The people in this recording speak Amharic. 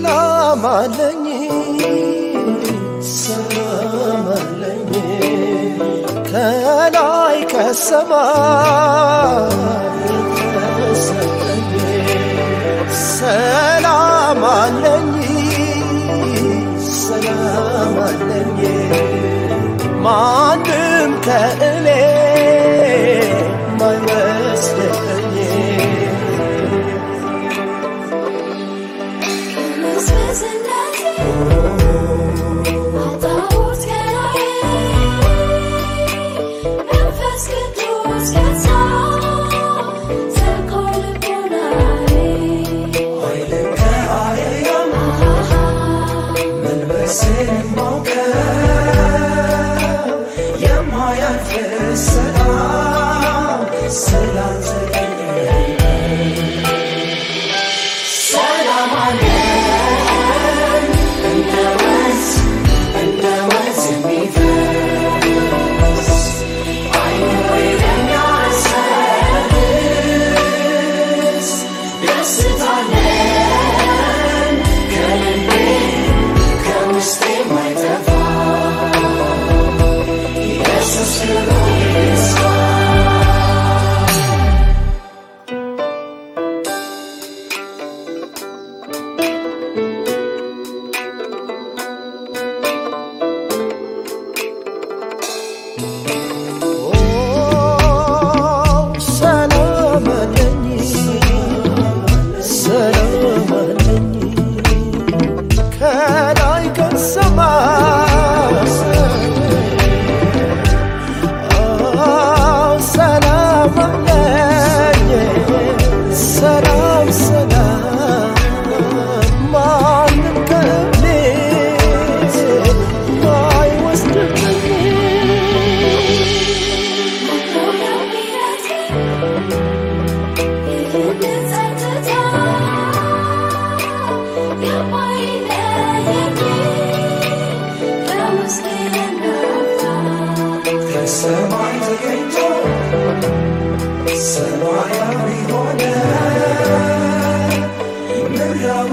ሰላም አለኝ። ሰላም አለኝ። ከላይ ከሰማይ ተሰጠኝ ሰላም አለኝ። ሰላም አለኝ። ማንም ከእኔ ሰላም ሰላም ከሰማይ ተገኝቶ ሰማያዊ ሆነ ምድራዊ